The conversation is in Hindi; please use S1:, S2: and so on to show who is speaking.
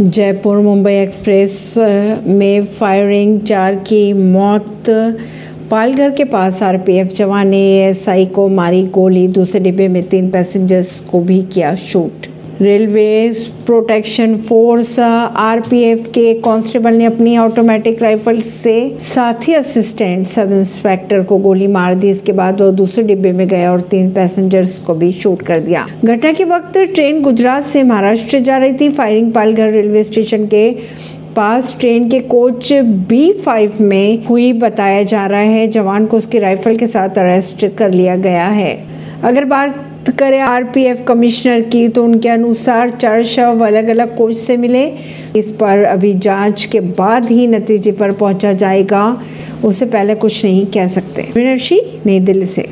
S1: जयपुर मुंबई एक्सप्रेस में फायरिंग चार की मौत। पालघर के पास आरपीएफ जवान ने एएसआई को मारी गोली, दूसरे डिब्बे में तीन पैसेंजर्स को भी किया shoot. Railway protection force RPF के कांस्टेबल ने अपनी ऑटोमेटिक राइफल से साथी असिस्टेंट सब इंस्पेक्टर को गोली मार दी। इसके बाद वो दूसरे डिब्बे में गए और तीन पैसेंजर्स को भी शूट कर दिया। घटना के वक्त ट्रेन गुजरात से महाराष्ट्र जा रही थी। फायरिंग पालघर रेलवे स्टेशन के पास ट्रेन के कोच बी फाइव में हुई बताया जा रहा है। जवान को उसकी राइफल के साथ अरेस्ट कर लिया गया है। अगर बात करें आरपीएफ कमिश्नर की तो उनके अनुसार चार शव अलग अलग कोच से मिले। इस पर अभी जाँच के बाद ही नतीजे पर पहुँचा जाएगा। उससे पहले कुछ नहीं कह सकते। नई दिल्ली से।